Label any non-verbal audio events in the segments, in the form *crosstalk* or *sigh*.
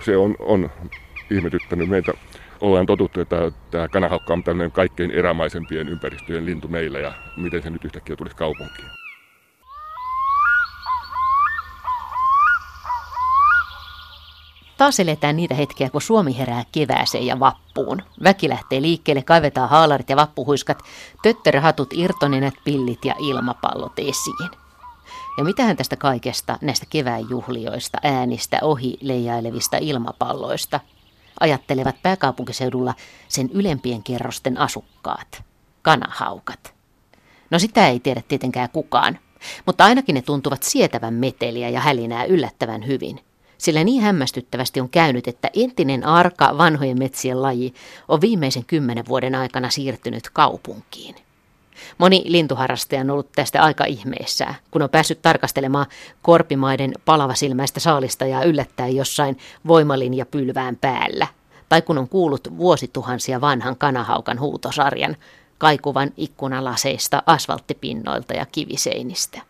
se on, on ihmetyttänyt meitä. Ollaan totuttu, että tämä kanahaukka on tämmöinen kaikkein erämaisempien ympäristöjen lintu meillä ja miten se nyt yhtäkkiä tulisi kaupunkiin. Taas eletään niitä hetkiä, kun Suomi herää kevääseen ja vappuun. Väki lähtee liikkeelle, kaivetaan haalarit ja vappuhuiskat, tötterhatut, irtoninät, pillit ja ilmapallot esiin. Ja mitähän tästä kaikesta, näistä kevään juhlioista, äänistä, ohi leijailevista ilmapalloista, ajattelevat pääkaupunkiseudulla sen ylempien kerrosten asukkaat, kanahaukat. No sitä ei tiedä tietenkään kukaan, mutta ainakin ne tuntuvat sietävän meteliä ja hälinää yllättävän hyvin – sillä niin hämmästyttävästi on käynyt, että entinen arka vanhojen metsien laji on viimeisen kymmenen vuoden aikana siirtynyt kaupunkiin. Moni lintuharrastaja on ollut tästä aika ihmeessä, kun on päässyt tarkastelemaan korpimaiden palavasilmäistä saalista ja yllättää jossain voimalinja pylvään päällä. Tai kun on kuullut vuosituhansia vanhan kanahaukan huutosarjan, kaikuvan ikkunalaseista, asfalttipinnoilta ja kiviseinistä.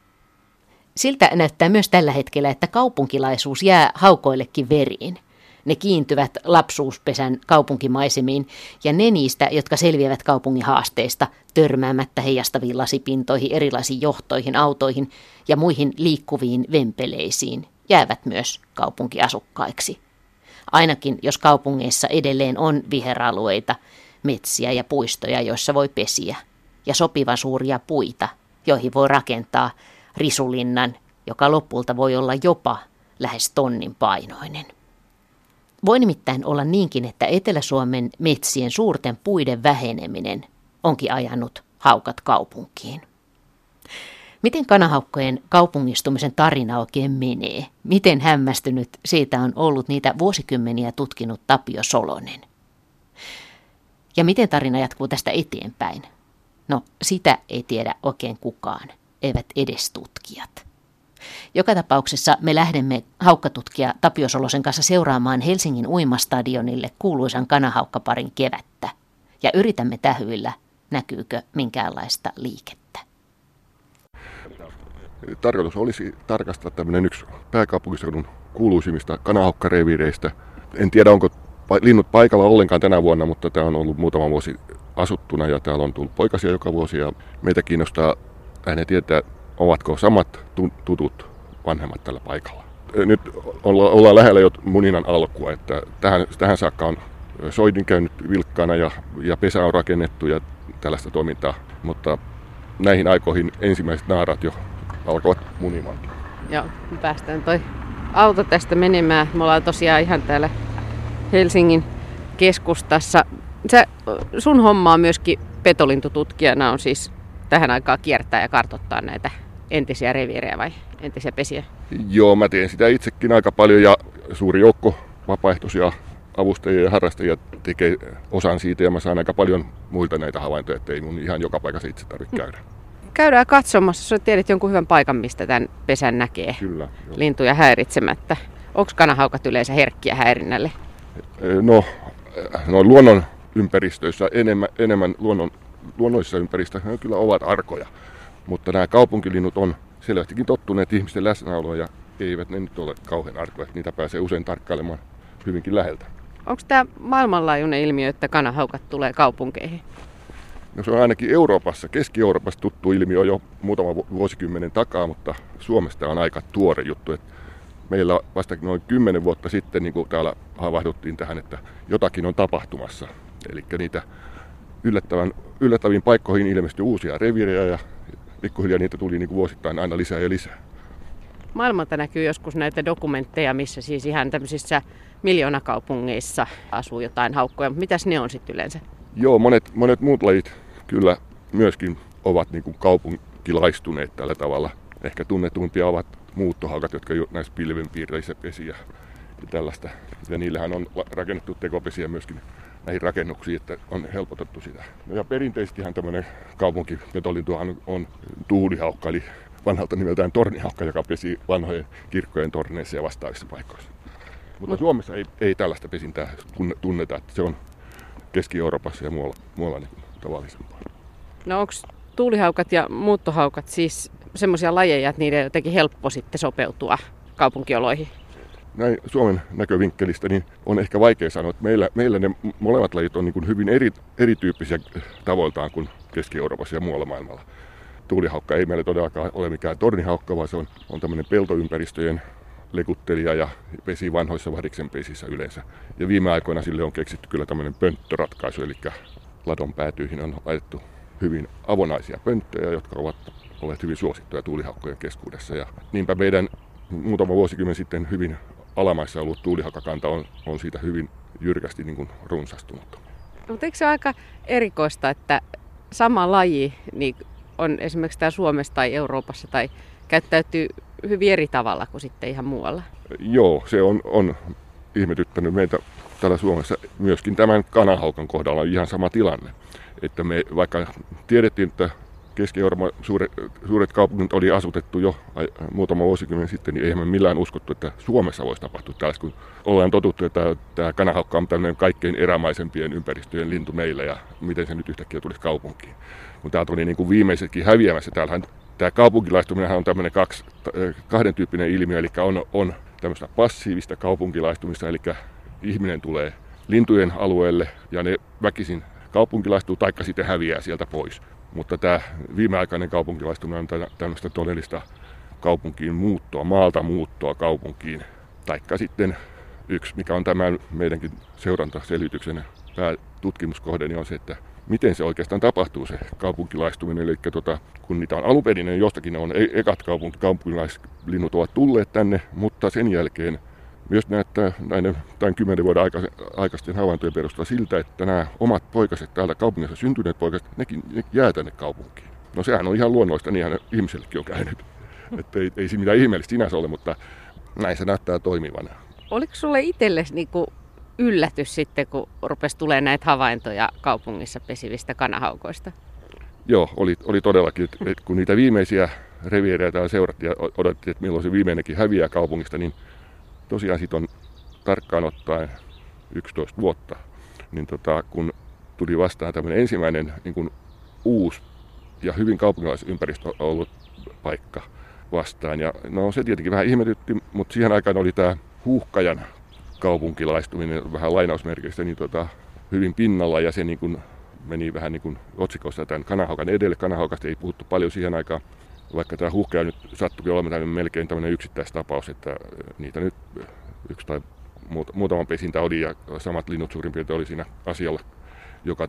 Siltä näyttää myös tällä hetkellä, että kaupunkilaisuus jää haukoillekin veriin. Ne kiintyvät lapsuuspesän kaupunkimaisemiin ja ne niistä, jotka selviävät kaupungin haasteista törmäämättä heijastaviin lasipintoihin, erilaisiin johtoihin, autoihin ja muihin liikkuviin vempeleisiin, jäävät myös kaupunkiasukkaiksi. Ainakin jos kaupungeissa edelleen on viheralueita, metsiä ja puistoja, joissa voi pesiä, ja sopivan suuria puita, joihin voi rakentaa risulinnan, joka lopulta voi olla jopa lähes tonnin painoinen. Voi nimittäin olla niinkin, että Etelä-Suomen metsien suurten puiden väheneminen onkin ajanut haukat kaupunkiin. Miten kanahaukkojen kaupungistumisen tarina oikein menee? Miten hämmästynyt siitä on ollut niitä vuosikymmeniä tutkinut Tapio Solonen? Ja miten tarina jatkuu tästä eteenpäin? No, sitä ei tiedä oikein kukaan eivät edes tutkijat. Joka tapauksessa me lähdemme haukkatutkija Tapio Solosen kanssa seuraamaan Helsingin uimastadionille kuuluisan kanahaukkaparin kevättä ja yritämme tähyillä, näkyykö minkäänlaista liikettä. Tarkoitus olisi tarkastaa tämmöinen yksi pääkaupunkiseudun kuuluisimmista kanahaukkareviireistä. En tiedä, onko linnut paikalla ollenkaan tänä vuonna, mutta tämä on ollut muutama vuosi asuttuna ja täällä on tullut poikasia joka vuosi ja meitä kiinnostaa ne tietää, ovatko samat tutut vanhemmat tällä paikalla. Nyt ollaan lähellä jo muninan alkua, että tähän, tähän saakka on soidin käynyt vilkkaana ja, ja pesä on rakennettu ja tällaista toimintaa, mutta näihin aikoihin ensimmäiset naarat jo alkavat munimaan. Joo, me päästään toi auto tästä menemään. Me ollaan tosiaan ihan täällä Helsingin keskustassa. Sä, sun homma on myöskin petolintututkijana on siis tähän aikaan kiertää ja kartottaa näitä entisiä reviirejä vai entisiä pesiä? Joo, mä teen sitä itsekin aika paljon ja suuri joukko vapaaehtoisia avustajia ja harrastajia tekee osan siitä ja mä saan aika paljon muilta näitä havaintoja, ettei mun ihan joka paikassa itse tarvitse käydä. Käydään katsomassa, jos tiedät jonkun hyvän paikan, mistä tämän pesän näkee Kyllä, joo. lintuja häiritsemättä. Onko kanahaukat yleensä herkkiä häirinnälle? No, no luonnon ympäristöissä enemmän, enemmän luonnon luonnollisissa ympäristöissä ne kyllä ovat arkoja. Mutta nämä kaupunkilinnut on selvästikin tottuneet ihmisten läsnäoloon ja eivät ne nyt ole kauhean arkoja. Niitä pääsee usein tarkkailemaan hyvinkin läheltä. Onko tämä maailmanlaajuinen ilmiö, että kanahaukat tulee kaupunkeihin? No se on ainakin Euroopassa, Keski-Euroopassa tuttu ilmiö jo muutama vuosikymmenen takaa, mutta Suomesta on aika tuore juttu. Että meillä vasta noin kymmenen vuotta sitten, niin kuin täällä havahduttiin tähän, että jotakin on tapahtumassa. Eli niitä yllättävän, yllättäviin paikkoihin ilmestyi uusia reviirejä ja pikkuhiljaa niitä tuli niin kuin vuosittain aina lisää ja lisää. Maailmalta näkyy joskus näitä dokumentteja, missä siis ihan tämmöisissä miljoonakaupungeissa asuu jotain haukkoja. Mitäs ne on sitten yleensä? Joo, monet, monet muut lajit kyllä myöskin ovat niin kuin kaupunkilaistuneet tällä tavalla. Ehkä tunnetumpia ovat muuttohaukat, jotka näissä pilvenpiirteissä pesiä ja tällaista. Ja niillähän on rakennettu tekopesiä myöskin näihin rakennuksiin, että on helpotettu sitä. No ja perinteisestihän tämmöinen kaupunkipetolintuhan on tuulihaukka, eli vanhalta nimeltään tornihaukka, joka pesi vanhojen kirkkojen torneissa ja vastaavissa paikoissa. Mutta Mut. Suomessa ei, ei tällaista pesintää tunneta, että se on Keski-Euroopassa ja muualla, muualla niin tavallisempaa. No onko tuulihaukat ja muuttohaukat siis semmoisia lajeja, että niiden on jotenkin helppo sitten sopeutua kaupunkioloihin? Näin Suomen näkövinkkelistä niin on ehkä vaikea sanoa, että meillä, meillä ne molemmat lajit on niin hyvin eri, erityyppisiä tavoiltaan kuin Keski-Euroopassa ja muualla maailmalla. Tuulihaukka ei meillä todellakaan ole mikään tornihaukka, vaan se on, on tämmöinen peltoympäristöjen lekuttelija ja pesi vanhoissa variksen pesissä yleensä. Ja viime aikoina sille on keksitty kyllä tämmöinen pönttöratkaisu, eli ladon päätyihin on laitettu hyvin avonaisia pönttöjä, jotka ovat olleet hyvin suosittuja tuulihaukkojen keskuudessa. Ja niinpä meidän muutama vuosikymmen sitten hyvin alamaissa ollut tuulihakakanta on, on siitä hyvin jyrkästi niin kuin runsastunut. Mutta eikö se ole aika erikoista, että sama laji niin on esimerkiksi täällä Suomessa tai Euroopassa tai käyttäytyy hyvin eri tavalla kuin sitten ihan muualla? Joo, se on, on ihmetyttänyt meitä täällä Suomessa. Myöskin tämän kanahaukan kohdalla on ihan sama tilanne. Että me vaikka tiedettiin, että Keski-Euroopan suuret, suuret kaupungit oli asutettu jo muutama vuosikymmen sitten, niin eihän me millään uskottu, että Suomessa voisi tapahtua tällaista, kun ollaan totuttu, että tämä kanahaukka on tämmöinen kaikkein erämaisempien ympäristöjen lintu meillä ja miten se nyt yhtäkkiä tulisi kaupunkiin. Kun täältä oli niin kuin viimeisetkin häviämässä, täällähän tämä kaupunkilaistuminen on tämmöinen kaksi, kahden tyyppinen ilmiö, eli on, on tämmöistä passiivista kaupunkilaistumista, eli ihminen tulee lintujen alueelle ja ne väkisin kaupunkilaistuu taikka sitten häviää sieltä pois. Mutta tämä viimeaikainen kaupunkilaistuminen on tämmöistä todellista kaupunkiin muuttoa, maalta muuttoa kaupunkiin. Taikka sitten yksi, mikä on tämän meidänkin seurantaselityksen päätutkimuskohde, niin on se, että miten se oikeastaan tapahtuu se kaupunkilaistuminen. Eli tota, kun niitä on alun perin, niin jostakin ne on e- ekat kaupunki, kaupunkilaislinnut ovat tulleet tänne, mutta sen jälkeen myös näyttää näiden tämän kymmenen vuoden aikaisten havaintojen perusteella siltä, että nämä omat poikaset täältä kaupungissa syntyneet poikaset, nekin ne jää tänne kaupunkiin. No sehän on ihan luonnollista, niinhän ihmisellekin on käynyt. Että ei, ei siinä mitään ihmeellistä sinänsä ole, mutta näin se näyttää toimivan. Oliko sulle itsellesi niinku yllätys sitten, kun rupesi tulee näitä havaintoja kaupungissa pesivistä kanahaukoista? Joo, oli, oli todellakin. Että, kun niitä viimeisiä reviirejä täällä seurattiin ja odotettiin, että milloin se viimeinenkin häviää kaupungista, niin tosiaan siitä on tarkkaan ottaen 11 vuotta, niin tota, kun tuli vastaan tämmöinen ensimmäinen niin kuin uusi ja hyvin kaupunkilaisympäristö ollut paikka vastaan. Ja no se tietenkin vähän ihmetytti, mutta siihen aikaan oli tämä huuhkajan kaupunkilaistuminen vähän lainausmerkeistä niin tota, hyvin pinnalla ja se niin kuin meni vähän niin kuin otsikossa tämän kanahaukan edelle. Kanahaukasta ei puhuttu paljon siihen aikaan vaikka tämä huhkeja nyt sattuikin olemaan tämmöinen melkein tämmöinen yksittäistapaus, että niitä nyt yksi tai muutama pesintä oli ja samat linnut suurin piirtein oli siinä asialla joka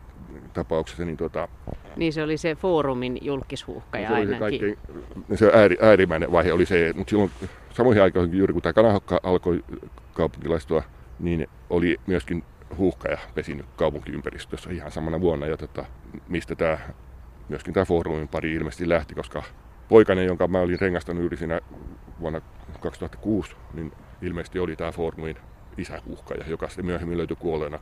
tapauksessa. Niin, tota, niin se oli se foorumin julkishuhkaja se ainakin. Se, kaikkein, se ääri, äärimmäinen vaihe oli se, mutta silloin samoihin aikoihin juuri kun tämä kanahokka alkoi kaupunkilaistua, niin oli myöskin huuhkaja pesinyt kaupunkiympäristössä ihan samana vuonna. Ja tota, mistä tämä, myöskin tämä foorumin pari ilmeisesti lähti, koska poikainen, jonka mä olin rengastanut yli siinä vuonna 2006, niin ilmeisesti oli tämä Formuin isäkuhkaja, joka sitten myöhemmin löytyi kuolleena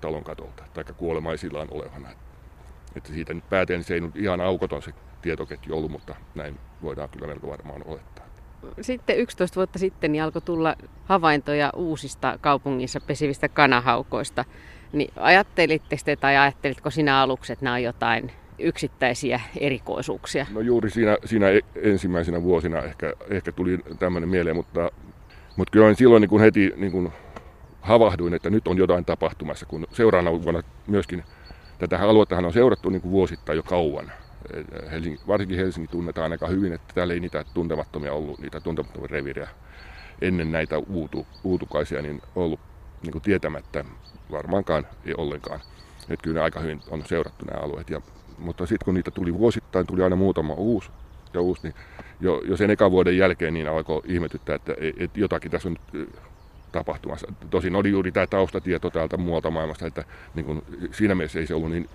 talon katolta, tai kuolemaisillaan olevana. Että siitä nyt pääteen se ei nyt ihan aukoton se tietoketju ollut, mutta näin voidaan kyllä melko varmaan olettaa. Sitten 11 vuotta sitten niin alkoi tulla havaintoja uusista kaupungissa pesivistä kanahaukoista. Niin ajattelitte te tai ajattelitko sinä aluksi, että nämä on jotain yksittäisiä erikoisuuksia? No juuri siinä, siinä e- ensimmäisenä vuosina ehkä, ehkä tuli tämmöinen mieleen, mutta, mutta kyllä silloin niin kuin heti niin kuin havahduin, että nyt on jotain tapahtumassa, kun seuraavana vuonna myöskin tätä aluettahan on seurattu niin kuin vuosittain jo kauan. Helsingin, varsinkin Helsinki tunnetaan aika hyvin, että täällä ei niitä tuntemattomia ollut, niitä tuntemattomia reviirejä ennen näitä uutu, uutukaisia niin ollut niin kuin tietämättä varmaankaan ei ollenkaan. Että kyllä aika hyvin on seurattu nämä alueet ja mutta sitten kun niitä tuli vuosittain, tuli aina muutama uusi ja uusi, niin jo, jo sen ekan vuoden jälkeen niin alkoi ihmetyttää, että, että jotakin tässä on tapahtumassa. Tosin oli juuri tämä taustatieto täältä muualta maailmasta, että niin kuin, siinä mielessä ei se ollut niin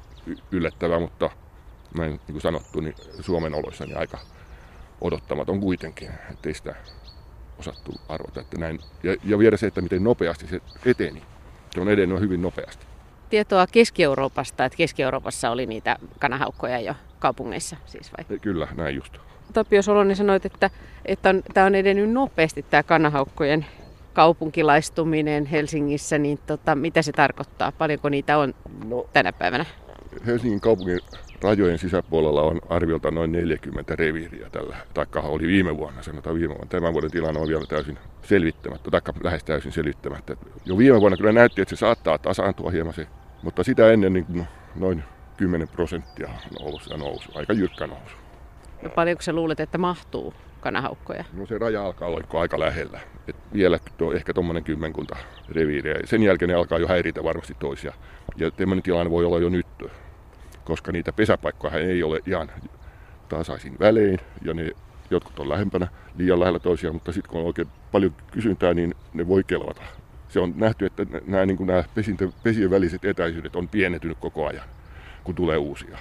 yllättävää, mutta näin niin kuin sanottu, niin Suomen oloissa niin aika odottamaton kuitenkin, ettei sitä osattu arvata. Että näin. Ja, ja vielä se, että miten nopeasti se eteni. Se on edennyt hyvin nopeasti tietoa Keski-Euroopasta, että Keski-Euroopassa oli niitä kanahaukkoja jo kaupungeissa siis vai? Kyllä, näin just. Tapio Solonen sanoit, että, että on, tämä on edennyt nopeasti tämä kanahaukkojen kaupunkilaistuminen Helsingissä, niin tota, mitä se tarkoittaa? Paljonko niitä on no, tänä päivänä? Helsingin kaupungin rajojen sisäpuolella on arviolta noin 40 reviiriä tällä, taikka oli viime vuonna, sanotaan viime vuonna. Tämän vuoden tilanne on vielä täysin selvittämättä, taikka lähes täysin selvittämättä. Jo viime vuonna kyllä näytti, että se saattaa tasaantua hieman se, mutta sitä ennen niin noin 10 prosenttia on ollut se nousu, aika jyrkkä nousu. No paljonko sä luulet, että mahtuu kanahaukkoja? No se raja alkaa olla aika lähellä. Et vielä tuo, ehkä tuommoinen kymmenkunta reviiriä. Sen jälkeen ne alkaa jo häiritä varmasti toisia. Ja tämmöinen tilanne voi olla jo nyt, koska niitä pesäpaikkoja ei ole ihan tasaisin välein. Ja ne jotkut on lähempänä, liian lähellä toisiaan, mutta sitten kun on oikein paljon kysyntää, niin ne voi kelvata. Se on nähty, että nämä, niin nämä pesien väliset etäisyydet on pienentynyt koko ajan, kun tulee uusia.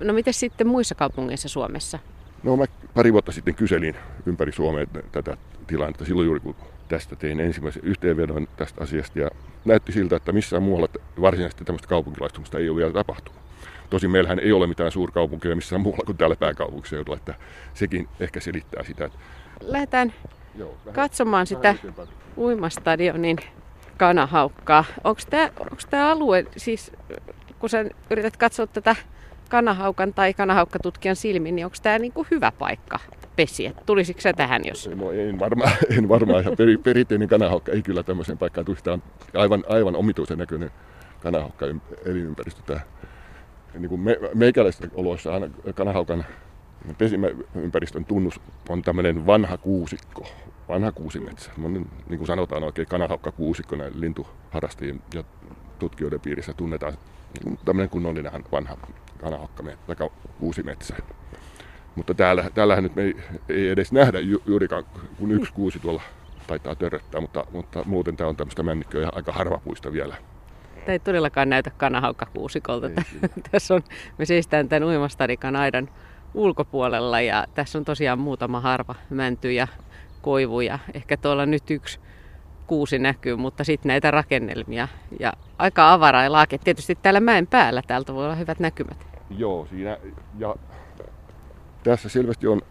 No miten sitten muissa kaupungeissa Suomessa? No mä pari vuotta sitten kyselin ympäri Suomea tätä tilannetta, silloin juuri kun tästä tein ensimmäisen yhteenvedon tästä asiasta ja näytti siltä, että missään muualla varsinaisesti tämmöistä kaupunkilaistumista ei ole vielä tapahtunut. Tosin meillähän ei ole mitään suurkaupunkia missään muualla kuin täällä pääkaupunkiseudulla, että sekin ehkä selittää sitä. Että... Lähdetään Joo, katsomaan sitä uimastadionin kanahaukkaa. Onko tämä alue, siis kun sä yrität katsoa tätä kanahaukan tai kanahaukkatutkijan silmin, niin onko tämä niinku hyvä paikka pesiä? Tulisiko se tähän jos? No, en varmaan, *laughs* en varmaan. Ja peri, perinteinen kanahaukka ei kyllä tämmöiseen paikkaan tule. Tämä on aivan, aivan omituisen näköinen kanahaukka elinympäristö. Tämä, niin kuin me, meikäläisten oloissa aina kanahaukan pesimäympäristön tunnus on tämmöinen vanha kuusikko, vanha kuusimetsä. Niin kuin sanotaan oikein kanahaukka kuusikko näin lintuharrastajien ja tutkijoiden piirissä tunnetaan tämmöinen kunnollinen vanha kanahokkametsä tai kuusimetsä. Mutta täällä, täällähän nyt me ei, ei edes nähdä ju, juurikaan, kun yksi kuusi tuolla taitaa törröttää, mutta, mutta muuten tämä on tämmöistä männikköä ja aika harvapuista vielä. Tämä ei todellakaan näytä kanahaukkakuusikolta. *laughs* tässä on, me seistään tämän uimastarikan aidan ulkopuolella ja tässä on tosiaan muutama harva mänty ja koivu ja ehkä tuolla nyt yksi kuusi näkyy, mutta sitten näitä rakennelmia ja aika avara ja laake. Tietysti täällä mäen päällä täältä voi olla hyvät näkymät. Joo, siinä ja tässä selvästi on,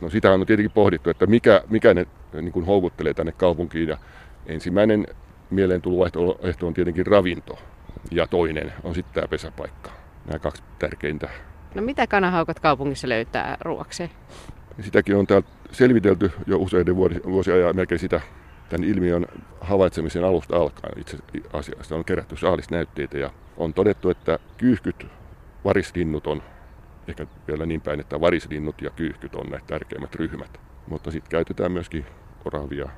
no sitä on tietenkin pohdittu, että mikä, mikä ne niin kuin houkuttelee tänne kaupunkiin ja ensimmäinen mieleentuloehto on tietenkin ravinto ja toinen on sitten tämä pesäpaikka. Nämä kaksi tärkeintä. No mitä kanahaukat kaupungissa löytää ruoakseen? Sitäkin on täällä selvitelty jo useiden vuosia ja melkein sitä tämän ilmiön havaitsemisen alusta alkaen itse asiassa on kerätty saalisnäytteitä ja on todettu, että kyyhkyt, varislinnut on ehkä vielä niin päin, että varislinnut ja kyyhkyt on näitä tärkeimmät ryhmät. Mutta sitten käytetään myöskin oravia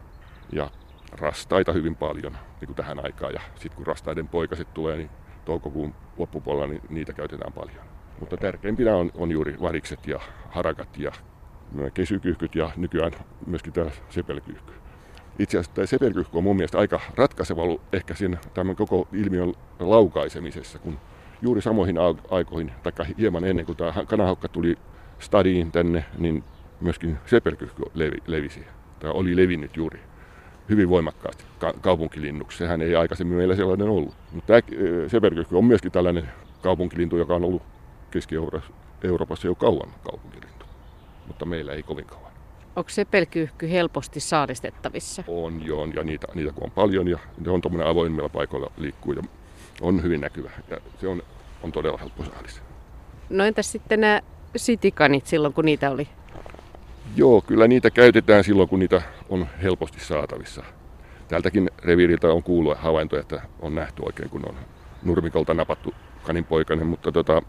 ja rastaita hyvin paljon niin kuin tähän aikaan. Ja sitten kun rastaiden poikaset tulee, niin toukokuun loppupuolella niin niitä käytetään paljon. Mutta tärkeimpinä on, on juuri varikset ja harakat ja kesykyyhkyt ja nykyään myöskin tämä sepelkyyhky itse asiassa tämä sepelkyhky on mun mielestä aika ratkaiseva ollut ehkä siinä tämän koko ilmiön laukaisemisessa, kun juuri samoihin aikoihin, tai hieman ennen kuin tämä kanahaukka tuli stadiin tänne, niin myöskin sepelkyhky levi, levisi, tai oli levinnyt juuri hyvin voimakkaasti ka- kaupunkilinnuksi. Sehän ei aikaisemmin meillä sellainen ollut. Mutta tämä sepelkyhky on myöskin tällainen kaupunkilintu, joka on ollut Keski-Euroopassa jo kauan kaupunkilintu, mutta meillä ei kovin kauan. Onko sepelkyyhky helposti saalistettavissa? On joo, ja niitä, niitä kun on paljon ja ne on tuommoinen avoimilla paikoilla liikkuu ja on hyvin näkyvä ja se on, on todella helppo saalis. No entäs sitten nämä sitikanit silloin, kun niitä oli? Joo, kyllä niitä käytetään silloin, kun niitä on helposti saatavissa. Täältäkin reviiriltä on kuullut havaintoja, että on nähty oikein, kun on nurmikolta napattu kaninpoikainen, mutta tota,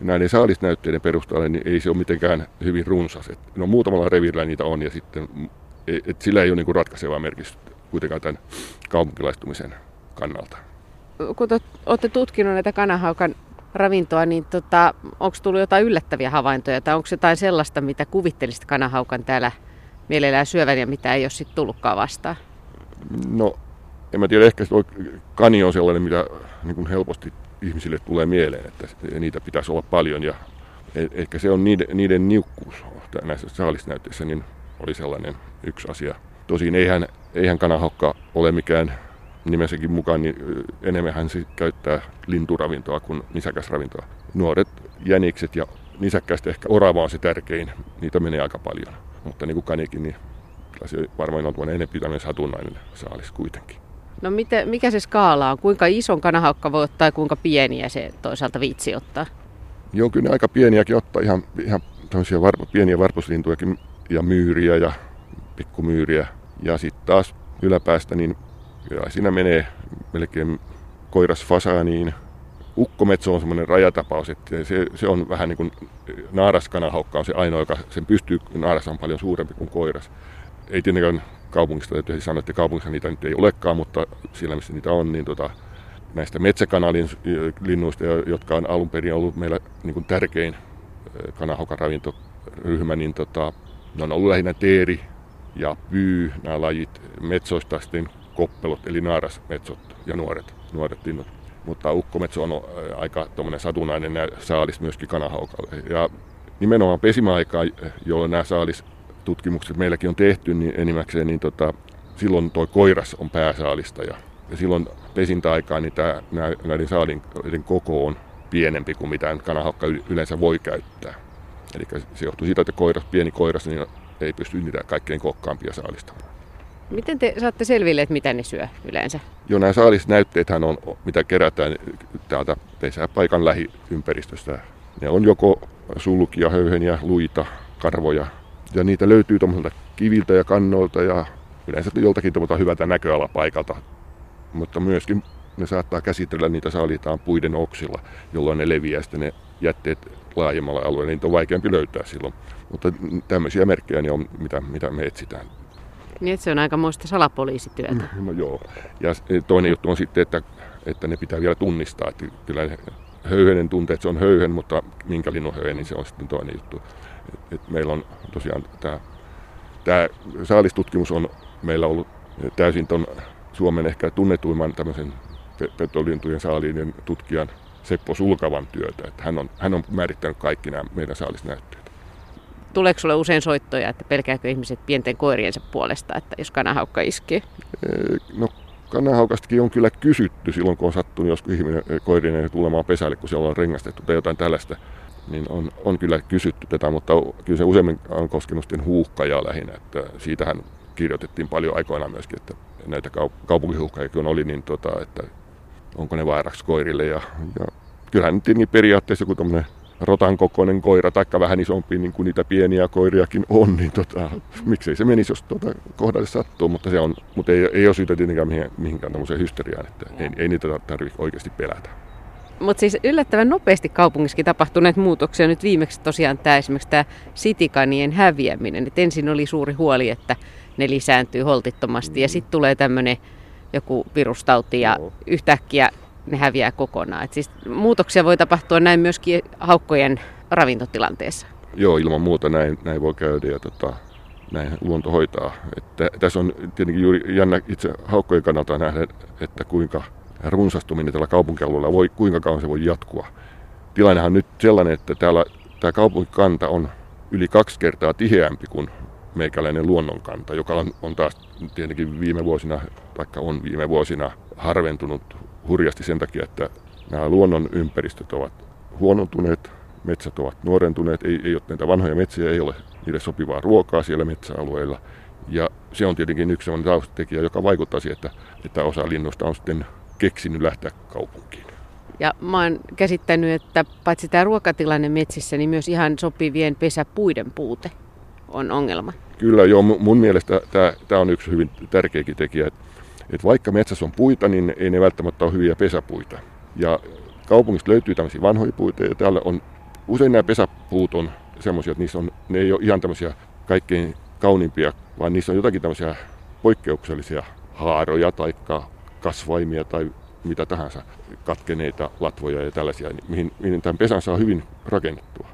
näiden saalisnäytteiden perusteella niin ei se ole mitenkään hyvin runsas. Et, no muutamalla reviirillä niitä on ja sitten et, et sillä ei ole niinku ratkaisevaa merkitystä kuitenkaan tämän kaupunkilaistumisen kannalta. Kun te olette tutkinut näitä kanahaukan ravintoa, niin tota, onko tullut jotain yllättäviä havaintoja tai onko jotain sellaista, mitä kuvittelisit kanahaukan täällä mielellään syövän ja mitä ei ole sitten tullutkaan vastaan? No, en mä tiedä, ehkä kani on sellainen, mitä niin kuin helposti ihmisille tulee mieleen, että niitä pitäisi olla paljon ja e- ehkä se on niiden, niiden niukkuus näissä saalisnäytteissä, niin oli sellainen yksi asia. Tosin eihän, eihän kanahokka ole mikään nimensäkin mukaan, niin enemmän se käyttää linturavintoa kuin nisäkäsravintoa. Nuoret jänikset ja nisäkkäistä ehkä orava on se tärkein, niitä menee aika paljon. Mutta niin kuin kanikin, niin se varmaan on tuonne enempi tämmöinen satunnainen saalis kuitenkin. No miten, mikä se skaala on? Kuinka ison kanahaukka voi ottaa ja kuinka pieniä se toisaalta viitsi ottaa? Joo, kyllä ne aika pieniäkin ottaa, ihan, ihan tämmöisiä var, pieniä varpuslintujakin ja myyriä ja pikkumyyriä. Ja sitten taas yläpäästä, niin kyllä siinä menee melkein koiras fasaaniin. Ukkometso on semmoinen rajatapaus, että se, se on vähän niin kuin naaraskanahaukka on se ainoa, joka sen pystyy, naaras on paljon suurempi kuin koiras. Ei tietenkään kaupungista täytyy sanoa, että kaupungissa niitä nyt ei olekaan, mutta siellä missä niitä on, niin tota, näistä metsäkanalin linnuista, jotka on alun perin ollut meillä niin kuin tärkein kanahokaravintoryhmä, niin tota, ne on ollut lähinnä teeri ja pyy, nämä lajit, metsoista sitten koppelot, eli naarasmetsot ja nuoret, nuoret linnut. Mutta ukkometso on aika satunnainen saalis myöskin kanahaukalle. Ja nimenomaan pesimäaikaa, jolloin nämä saalis tutkimukset meilläkin on tehty niin enimmäkseen, niin tota, silloin tuo koiras on pääsaalista ja, silloin pesintäaikaan niin tämä, näiden saalin koko on pienempi kuin mitä kanahaukka yleensä voi käyttää. Eli se johtuu siitä, että koiras, pieni koiras niin ei pysty niitä kaikkein kokkaampia saalistamaan. Miten te saatte selville, että mitä ne syö yleensä? Joo, nämä saalisnäytteethän on, mitä kerätään täältä pesäpaikan lähiympäristöstä. Ne on joko sulkia, höyheniä, luita, karvoja, ja niitä löytyy tuommoiselta kiviltä ja kannolta ja yleensä joltakin tuommoilta hyvältä näköalapaikalta. Mutta myöskin ne saattaa käsitellä niitä saalitaan puiden oksilla, jolloin ne leviää sitten ne jätteet laajemmalla alueella. Niitä on vaikeampi löytää silloin. Mutta tämmöisiä merkkejä niin on, mitä, mitä me etsitään. Niin, se on aika muista salapoliisityötä. No joo. Ja toinen juttu on sitten, että, että ne pitää vielä tunnistaa. Että kyllä höyhenen tuntee, että se on höyhen, mutta minkä linnun höyhen, niin se on sitten toinen juttu. Et, meillä on tosiaan tämä, tämä saalistutkimus on meillä ollut täysin ton Suomen ehkä tunnetuimman tämmöisen petolintujen saaliinen tutkijan Seppo Sulkavan työtä. Että hän, on, hän on määrittänyt kaikki nämä meidän saalisnäytteet. Tuleeko sinulle usein soittoja, että pelkääkö ihmiset pienten koiriensa puolesta, että jos kanahaukka iskee? No kanahaukastakin on kyllä kysytty silloin, kun on sattunut joskus ihminen koirinen tulemaan pesälle, kun siellä on rengastettu tai jotain tällaista niin on, on kyllä kysytty tätä, mutta kyllä se useimmin on koskenut sitten huuhkajaa lähinnä. Että siitähän kirjoitettiin paljon aikoinaan myöskin, että näitä kaup- kaupunkihuuhkajia kun oli, niin tota, että onko ne vaaraksi koirille. Ja, ja kyllähän nyt niin periaatteessa joku tämmöinen rotan kokoinen koira, tai vähän isompi niin kuin niitä pieniä koiriakin on, niin tota, miksei se menisi, jos tota kohdalle sattuu, mutta, se on, mutta ei, ei ole syytä tietenkään mihinkään tämmöiseen hysteriaan, että ei, ei niitä tarvitse oikeasti pelätä. Mutta siis yllättävän nopeasti kaupungissakin tapahtuneet muutoksia. Nyt viimeksi tosiaan tämä esimerkiksi tämä sitikanien häviäminen. Et ensin oli suuri huoli, että ne lisääntyy holtittomasti ja sitten tulee tämmöinen joku virustauti ja Joo. yhtäkkiä ne häviää kokonaan. Et siis muutoksia voi tapahtua näin myöskin haukkojen ravintotilanteessa. Joo, ilman muuta näin, näin voi käydä ja tota, näin luonto hoitaa. Että, tässä on tietenkin juuri jännä itse haukkojen kannalta nähdä, että kuinka runsastuminen tällä kaupunkialueella, voi, kuinka kauan se voi jatkua. Tilannehan on nyt sellainen, että täällä tämä kaupunkikanta on yli kaksi kertaa tiheämpi kuin meikäläinen luonnonkanta, joka on, on taas tietenkin viime vuosina, taikka on viime vuosina harventunut hurjasti sen takia, että nämä luonnon ympäristöt ovat huonontuneet, metsät ovat nuorentuneet, ei, ei ole näitä vanhoja metsiä, ei ole niille sopivaa ruokaa siellä metsäalueilla. Ja se on tietenkin yksi sellainen taustatekijä, joka vaikuttaa siihen, että, että osa linnusta on sitten keksinyt lähteä kaupunkiin. Ja mä oon käsittänyt, että paitsi tämä ruokatilanne metsissä, niin myös ihan sopivien pesäpuiden puute on ongelma. Kyllä joo, mun mielestä tämä on yksi hyvin tärkeäkin tekijä, että et vaikka metsässä on puita, niin ei ne välttämättä ole hyviä pesäpuita. Ja kaupungista löytyy tämmöisiä vanhoja puita ja täällä on usein nämä pesäpuut on semmoisia, että niissä on, ne ei ole ihan tämmöisiä kaikkein kauniimpia, vaan niissä on jotakin tämmöisiä poikkeuksellisia haaroja tai kasvaimia tai mitä tahansa, katkeneita latvoja ja tällaisia, niin mihin, mihin tämän pesän saa hyvin rakennettua.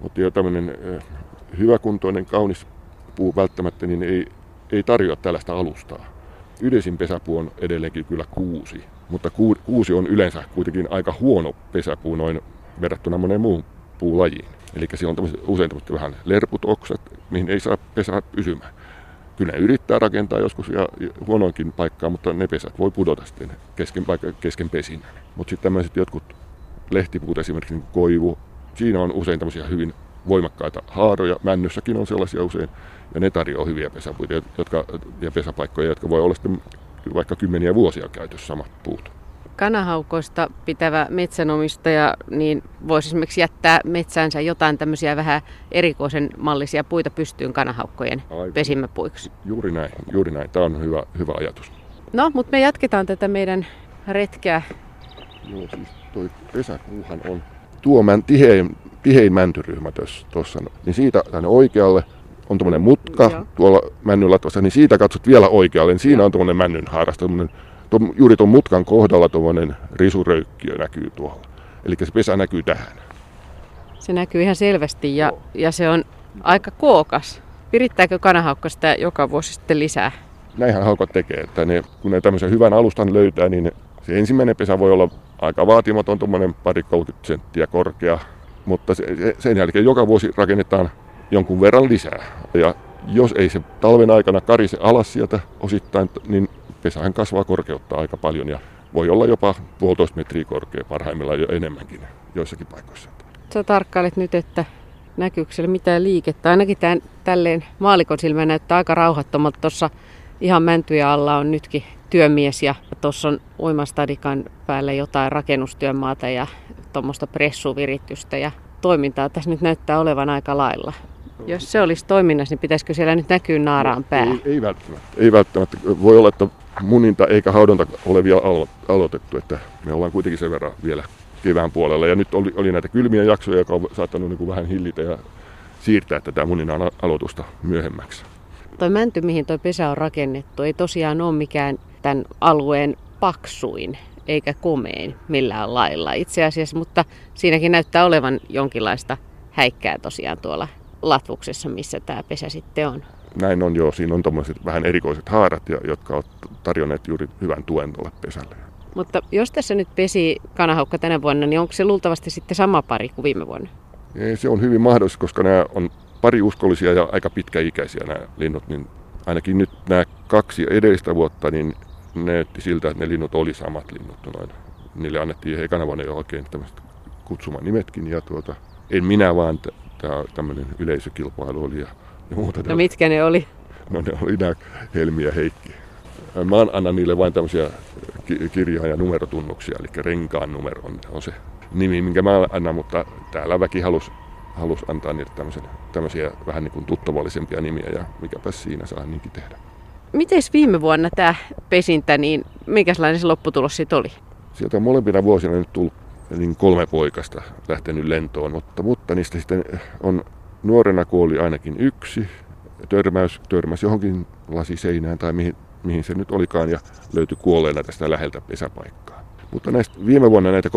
Mutta jo tämmöinen hyväkuntoinen, kaunis puu välttämättä, niin ei, ei tarjoa tällaista alustaa. Yleisin pesäpuu on edelleenkin kyllä kuusi, mutta kuusi on yleensä kuitenkin aika huono pesäpuu noin verrattuna moneen muuhun puulajiin. Eli siellä on usein vähän lerput oksat, mihin ei saa pesää pysymään kyllä ne yrittää rakentaa joskus ja huonoinkin paikkaa, mutta ne pesät voi pudota sitten kesken, paikka, kesken pesin. Mutta sitten tämmöiset jotkut lehtipuut, esimerkiksi niin koivu, siinä on usein tämmöisiä hyvin voimakkaita haaroja. Männyssäkin on sellaisia usein, ja ne tarjoaa hyviä pesäpuita jotka, ja pesäpaikkoja, jotka voi olla sitten vaikka kymmeniä vuosia käytössä samat puut. Kanahaukoista pitävä metsänomistaja niin voisi esimerkiksi jättää metsäänsä jotain tämmöisiä vähän erikoisen mallisia puita pystyyn kanahaukkojen Aivan. pesimäpuiksi. Juuri näin, juuri näin. Tämä on hyvä, hyvä ajatus. No, mutta me jatketaan tätä meidän retkeä. Joo, siis toi pesäkuuhan on tuomän tihein, tihein mäntyryhmä tuossa. Niin siitä tänne oikealle on tuommoinen mutka Joo. tuolla männyn latvassa, niin siitä katsot vielä oikealle, niin siinä on tuommoinen männyn haaras, tommonen, tuon, juuri tuon mutkan kohdalla tuommoinen risuröykkiö näkyy tuolla. Eli se pesä näkyy tähän. Se näkyy ihan selvästi ja, ja se on aika kookas. Virittääkö kanahaukka sitä joka vuosi sitten lisää? Näinhän haukat tekee, että ne, kun ne tämmöisen hyvän alustan löytää, niin se ensimmäinen pesä voi olla aika vaatimaton, tuommoinen pari 30 senttiä korkea, mutta se, se, sen jälkeen joka vuosi rakennetaan jonkun verran lisää. Ja jos ei se talven aikana karise alas sieltä osittain, niin pesähän kasvaa korkeutta aika paljon ja voi olla jopa puolitoista metriä korkea, parhaimmillaan jo enemmänkin joissakin paikoissa. Sä tarkkailet nyt, että näkyykö siellä mitään liikettä. Ainakin tämän, tälleen maalikon silmä näyttää aika rauhattomalta. Tuossa ihan mäntyjä alla on nytkin työmies ja tuossa on uimastadikan päällä jotain rakennustyömaata ja tuommoista pressuviritystä ja toimintaa tässä nyt näyttää olevan aika lailla. Jos se olisi toiminnassa, niin pitäisikö siellä nyt näkyä naaraan pää? Ei, ei välttämättä. Ei välttämättä. Voi olla, että muninta eikä haudonta ole vielä alo- aloitettu, että me ollaan kuitenkin sen verran vielä kevään puolella. Ja nyt oli, oli näitä kylmiä jaksoja, joka on saattanut niin kuin vähän hillitä ja siirtää tätä muninnan aloitusta myöhemmäksi. Toi mänty, mihin toi pesä on rakennettu, ei tosiaan ole mikään tämän alueen paksuin eikä komein millään lailla itse asiassa, mutta siinäkin näyttää olevan jonkinlaista häikkää tosiaan tuolla latvuksessa, missä tämä pesä sitten on. Näin on jo, siinä on tuommoiset vähän erikoiset haarat, jotka ovat tarjonneet juuri hyvän tuen tuolle pesälle. Mutta jos tässä nyt pesi kanahaukka tänä vuonna, niin onko se luultavasti sitten sama pari kuin viime vuonna? Se on hyvin mahdollista, koska nämä on pari uskollisia ja aika pitkäikäisiä nämä linnut, niin ainakin nyt nämä kaksi edellistä vuotta, niin näytti siltä, että ne linnut oli samat linnut. Noin. Niille annettiin ekana vuonna jo oikein tämmöiset kutsuman nimetkin, ja tuota, en minä vaan, tämä tämmöinen yleisökilpailu oli ja, ja muuta. No mitkä ne oli? No ne oli nämä Helmi ja Heikki. Mä annan niille vain tämmöisiä ki- kirjaa ja numerotunnuksia, eli renkaan numero on, on se nimi, minkä mä annan, mutta täällä väki halusi halus antaa niille tämmöisen, tämmöisiä vähän niin kuin tuttavallisempia nimiä ja mikäpä siinä saa niinkin tehdä. Miten viime vuonna tämä pesintä, niin minkälainen se lopputulos sitten oli? Sieltä on molempina vuosina nyt tullut niin kolme poikasta lähtenyt lentoon, mutta, mutta niistä sitten on nuorena kuoli ainakin yksi. Törmäys, törmäsi johonkin lasiseinään tai mihin, mihin se nyt olikaan ja löytyi kuolleena tästä läheltä pesäpaikkaa. Mutta näistä, viime vuonna näitä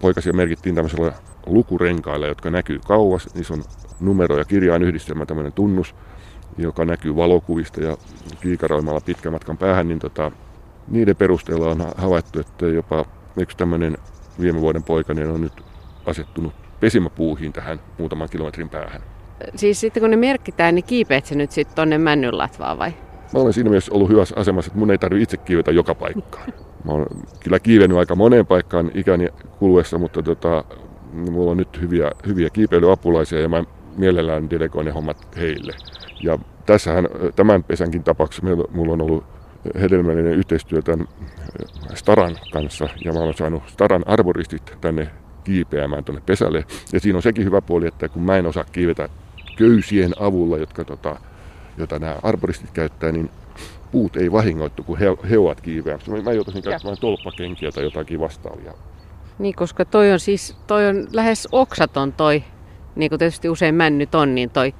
poikasia merkittiin tämmöisellä lukurenkailla, jotka näkyy kauas. Niissä on numero ja kirjainyhdistelmä, tämmöinen tunnus, joka näkyy valokuvista ja kiikaroimalla pitkän matkan päähän, niin tota, niiden perusteella on havaittu, että jopa yksi tämmöinen viime vuoden poikainen on nyt asettunut pesimäpuuhiin tähän muutaman kilometrin päähän. Siis sitten kun ne merkitään, niin kiipeät se nyt sitten tonne männyn latvaan vai? Mä olen siinä mielessä ollut hyvässä asemassa, että mun ei tarvitse itse kiivetä joka paikkaan. Mä oon kyllä kiivennyt aika moneen paikkaan ikäni kuluessa, mutta tota, mulla on nyt hyviä, hyviä kiipeilyapulaisia ja mä mielellään delegoin ne hommat heille. Ja tässähän tämän pesänkin tapauksessa mulla on ollut hedelmällinen yhteistyö tämän Staran kanssa ja mä olen saanut Staran arboristit tänne kiipeämään tuonne pesälle. Ja siinä on sekin hyvä puoli, että kun mä en osaa kiivetä köysien avulla, jotka tota, jota nämä arboristit käyttää, niin puut ei vahingoittu, kun he, he ovat kiiveämässä. Mä- joutuisin käyttämään tolppakenkiä tai jotakin vastaavia. Niin, koska toi on siis, toi on lähes oksaton toi, niin kuin tietysti usein männyt on, niin toi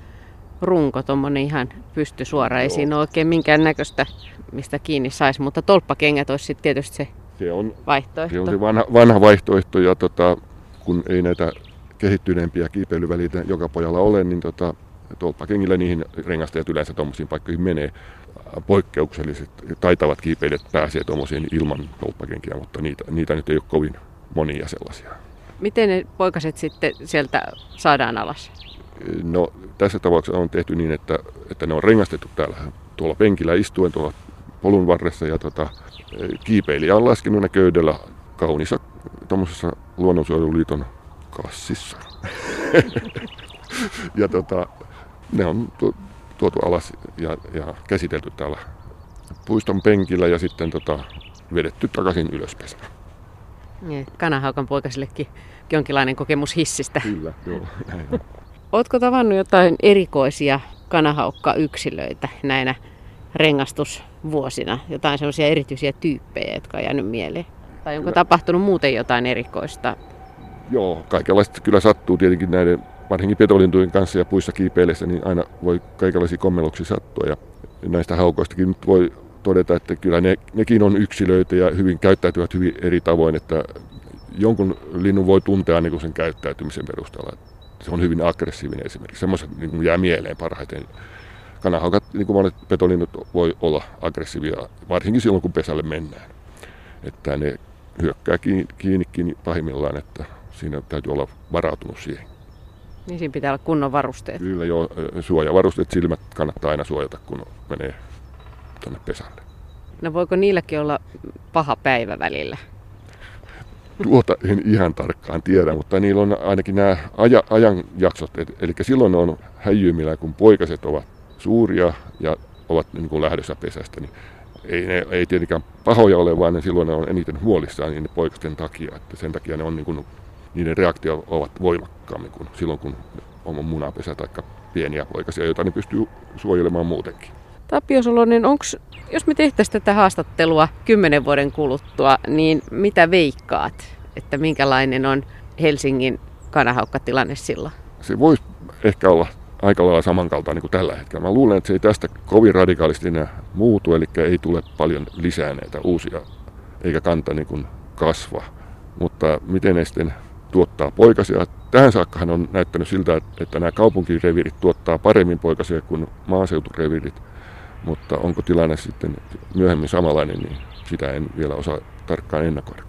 runko tommonen ihan pysty suora. Ei siinä ole oikein minkään näköistä, mistä kiinni saisi, mutta tolppakengät olisi sitten tietysti se Se on, vaihtoehto. se, on se vanha, vanha vaihtoehto ja tota, kun ei näitä kehittyneempiä kiipeilyvälineitä joka pojalla ole, niin tota, tolppakengillä niihin rengastajat yleensä tuommoisiin paikkoihin menee. Poikkeukselliset taitavat kiipeilijät pääsee tuommoisiin ilman tolppakenkiä, mutta niitä, niitä nyt ei ole kovin monia sellaisia. Miten ne poikaset sitten sieltä saadaan alas? No, tässä tapauksessa on tehty niin, että, että ne on rengastettu täällä tuolla penkillä istuen tuolla polun varressa ja tota, kiipeilijä on laskenut ne köydellä kaunissa tuommoisessa luonnonsuojeluliiton kassissa. *laughs* ja tota, ne on tu, tuotu alas ja, ja käsitelty täällä puiston penkillä ja sitten tota, vedetty takaisin ylöspesään. Niin, kanahaukan poikasillekin jonkinlainen kokemus hissistä. Kyllä, joo. Näin on. Ootko tavannut jotain erikoisia kanahaukka-yksilöitä näinä rengastusvuosina? Jotain sellaisia erityisiä tyyppejä, jotka on jäänyt mieleen? Tai onko Kyllä. tapahtunut muuten jotain erikoista? Joo, kaikenlaista kyllä sattuu tietenkin näiden, varsinkin petolintujen kanssa ja puissa kiipeileessä, niin aina voi kaikenlaisia kommelluksia sattua. Ja näistä haukoistakin nyt voi todeta, että kyllä ne, nekin on yksilöitä ja hyvin käyttäytyvät hyvin eri tavoin, että jonkun linnun voi tuntea niin kuin sen käyttäytymisen perusteella. Se on hyvin aggressiivinen esimerkiksi. Semmoiset niin kuin jää mieleen parhaiten. Kanahaukat, niin kuin monet petolinnut, voi olla aggressiivia, varsinkin silloin kun pesälle mennään. Että ne hyökkää kiinni, kiinni, kiinni pahimmillaan, että siinä täytyy olla varautunut siihen. Niin siinä pitää olla kunnon varusteet. Kyllä jo suojavarusteet, silmät kannattaa aina suojata, kun menee tuonne pesälle. No voiko niilläkin olla paha päivä välillä? Tuota en ihan tarkkaan tiedä, mutta niillä on ainakin nämä aja, ajanjaksot, eli silloin ne on häijyymillä, kun poikaset ovat suuria ja ovat niin kuin lähdössä pesästä, niin ei ne ei tietenkään pahoja ole, vaan ne silloin ne on eniten huolissaan niiden poikasten takia, että sen takia ne on niin kuin, niiden reaktio ovat voimakkaammin kuin silloin, kun on munapesä tai pieniä poikasia, joita ne pystyy suojelemaan muutenkin. Tapio Solonen, onks, jos me tehtäisiin tätä haastattelua kymmenen vuoden kuluttua, niin mitä veikkaat, että minkälainen on Helsingin kanahaukkatilanne silloin? se voisi ehkä olla aika lailla samankaltainen kuin tällä hetkellä. Mä luulen, että se ei tästä kovin radikaalisti enää muutu, eli ei tule paljon lisää näitä uusia, eikä kanta niin kuin kasva. Mutta miten ne sitten tuottaa poikasia? Tähän saakkahan on näyttänyt siltä, että nämä kaupunkireviirit tuottaa paremmin poikasia kuin maaseutureviirit. Mutta onko tilanne sitten myöhemmin samanlainen, niin sitä en vielä osaa tarkkaan ennakoida.